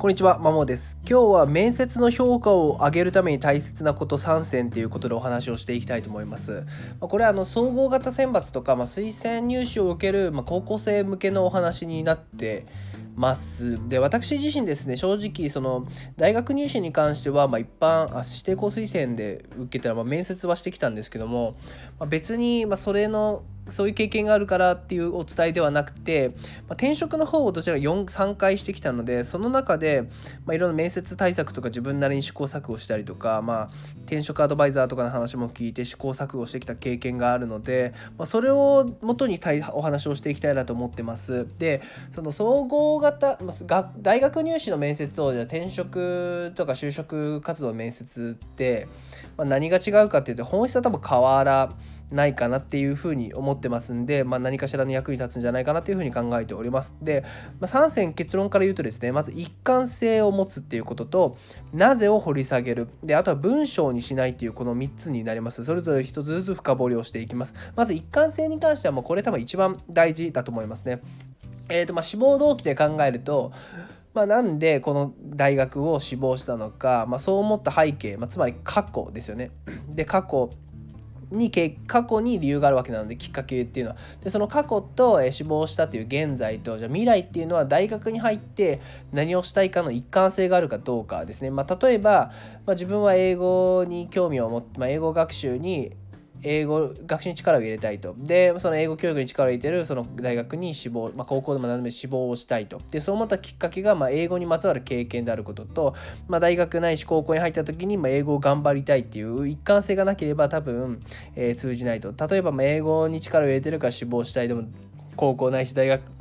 こんにちは、まもです。今日は面接の評価を上げるために大切なこと3選ということでお話をしていきたいと思います。これはあの総合型選抜とか、まあ、推薦入試を受ける、まあ、高校生向けのお話になってますで私自身ですね正直その大学入試に関しては、まあ、一般あ指定校推薦で受けたら、まあ、面接はしてきたんですけども、まあ、別に、まあ、それのそういう経験があるからっていうお伝えではなくて、まあ、転職の方をどちらか4 3回してきたのでその中で、まあ、いろんな面接対策とか自分なりに試行錯誤したりとか、まあ、転職アドバイザーとかの話も聞いて試行錯誤してきた経験があるので、まあ、それを元にお話をしていきたいなと思ってます。でその総合型大学入試の面接とじゃ転職とか就職活動の面接って、まあ、何が違うかっていうと本質は多分変わらないかなっていうふうに思ってますんで、まあ、何かしらの役に立つんじゃないかなというふうに考えております。で、まあ、3選結論から言うとですねまず一貫性を持つっていうこととなぜを掘り下げるであとは文章にしないっていうこの3つになりますそれぞれ1つずつ深掘りをしていきますまず一貫性に関してはもうこれ多分一番大事だと思いますねえーとまあ、志望動機で考えるとまあ、なんでこの大学を志望したのか、まあ、そう思った背景、まあ、つまり過去ですよね。で過去に過去に理由があるわけなのできっかけっていうのはでその過去と、え死亡したという現在とじゃ未来っていうのは大学に入って何をしたいかの一貫性があるかどうかですね、まあ、例えば、まあ、自分は英語に興味を持って、まあ、英語学習に英語学習に力を入れたいと。でその英語教育に力を入れてるその大学に志望、まあ、高校でも何でも志望をしたいと。でそう思ったきっかけが、まあ、英語にまつわる経験であることと、まあ、大学ないし高校に入った時に、まあ、英語を頑張りたいっていう一貫性がなければ多分、えー、通じないと。例えば、まあ、英語に力を入れてるから志望したい。でも高校ないし大学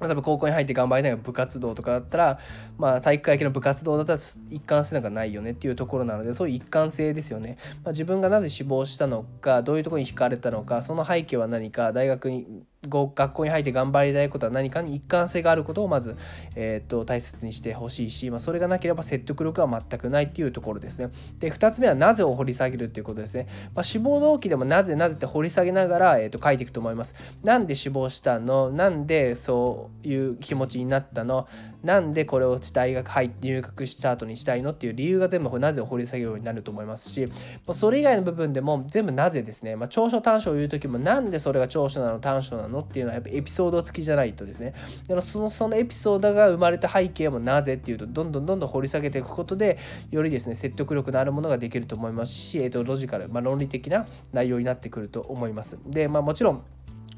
例えば高校に入って頑張りながら部活動とかだったら、まあ、体育会系の部活動だったら一貫性なんかないよねっていうところなのでそういう一貫性ですよね、まあ、自分がなぜ志望したのかどういうところに惹かれたのかその背景は何か大学に学校に入って頑張りたいことは何かに一貫性があることをまず、えーと、大切にしてほしいし、まあ、それがなければ説得力は全くないっていうところですね。で2つ目はなぜを掘り下げるっていうことですね。まあ、志望動機でもなぜなぜって掘り下げながら、えーと、書いていくと思います。なんで志望したの？なんでそういう気持ちになったの？なんでこれを大学入って入学した後にしたいのっていう理由が全部なぜを掘り下げるようになると思いますしまそれ以外の部分でも全部なぜですね、まあ、長所短所を言う時もなんでそれが長所なの？短所なの？のっていうのはやっぱエピソード付きじゃないとですね。だからそのそのエピソードが生まれた背景もなぜっていうとどんどんどんどん掘り下げていくことでよりですね説得力のあるものができると思いますし、えー、とロジカル、まあ、論理的な内容になってくると思います。でまあもちろん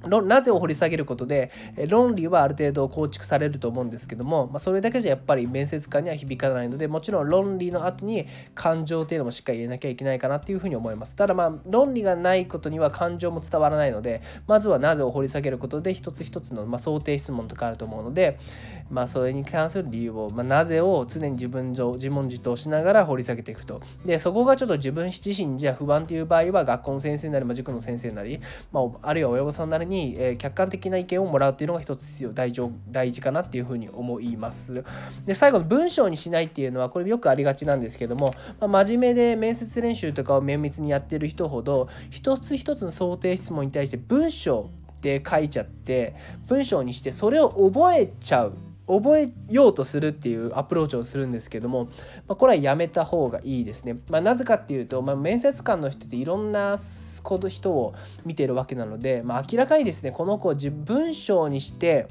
なぜを掘り下げることで論理はある程度構築されると思うんですけども、まあ、それだけじゃやっぱり面接官には響かないのでもちろん論理の後に感情っていうのもしっかり入れなきゃいけないかなっていうふうに思います。ただまあ論理がないことには感情も伝わらないのでまずはなぜを掘り下げることで一つ一つのまあ想定質問とかあると思うのでまあそれに関する理由を、まあ、なぜを常に自分上自問自答しながら掘り下げていくと。でそこがちょっと自分自身じゃ不安という場合は学校の先生なり、まあ、塾の先生なり、まあ、あるいは親御さんなりに、え、客観的な意見をもらうっていうのが一つ必要大大事かなっていうふうに思います。で最後の文章にしないっていうのはこれよくありがちなんですけども、まあ、真面目で面接練習とかを綿密にやってる人ほど一つ一つの想定質問に対して文章で書いちゃって文章にしてそれを覚えちゃう覚えようとするっていうアプローチをするんですけども、まあ、これはやめた方がいいですね。まあ、なぜかっていうと、まあ、面接官の人っていろんな人を見てるわけなので、まあ、明らかにですねこの子を文章にして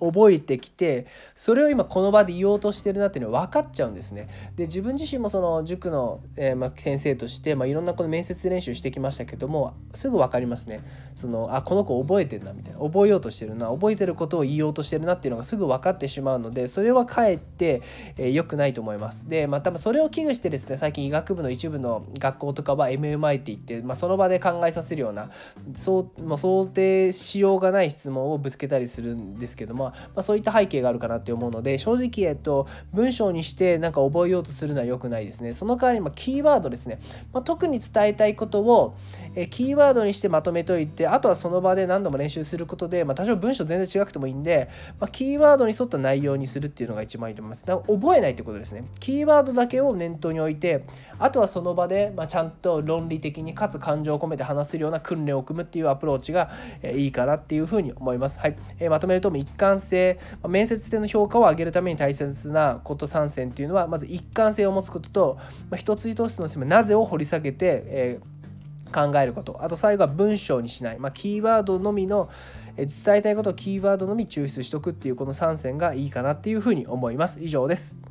覚えてきてそれを今この場で言おうとしてるなっていうのは分かっちゃうんですね。で自分自身もその塾の、えー、ま先生として、まあ、いろんなこの面接練習してきましたけどもすぐ分かりますね。そのあこの子覚えてるなみたいな覚えようとしてるな覚えてることを言おうとしてるなっていうのがすぐ分かってしまうのでそれはかえって良、えー、くないと思います。でまあ多分それを危惧してですね最近医学部の一部の学校とかは MMI って言って、まあ、その場で考えさせるようなそうもう想定しようがない質問をぶつけたりするんですけどもまあ、そういった背景があるかなって思うので正直、えっと、文章にしてなんか覚えようとするのは良くないですね。その代わり、まキーワードですね、まあ、特に伝えたいことをえキーワードにしてまとめといてあとはその場で何度も練習することで、まあ、多少文章全然違くてもいいんで、まあ、キーワードに沿った内容にするっていうのが一番いいと思います。だから覚えないってことですね。キーワードだけを念頭に置いてあとはその場で、まちゃんと論理的にかつ感情を込めて話せるような訓練を組むっていうアプローチが、えいいかなっていうふうに思います。はい、え、まとめると一貫性、ま、面接での評価を上げるために大切なこと3選っていうのはまず一貫性を持つことと、まあ、一つ一つのなぜを掘り下げて、えー、考えること。あと最後は文章にしない、まあ、キーワードのみの伝えたいことをキーワードのみ抽出しとくっていうこの3選がいいかなっていうふうに思います。以上です。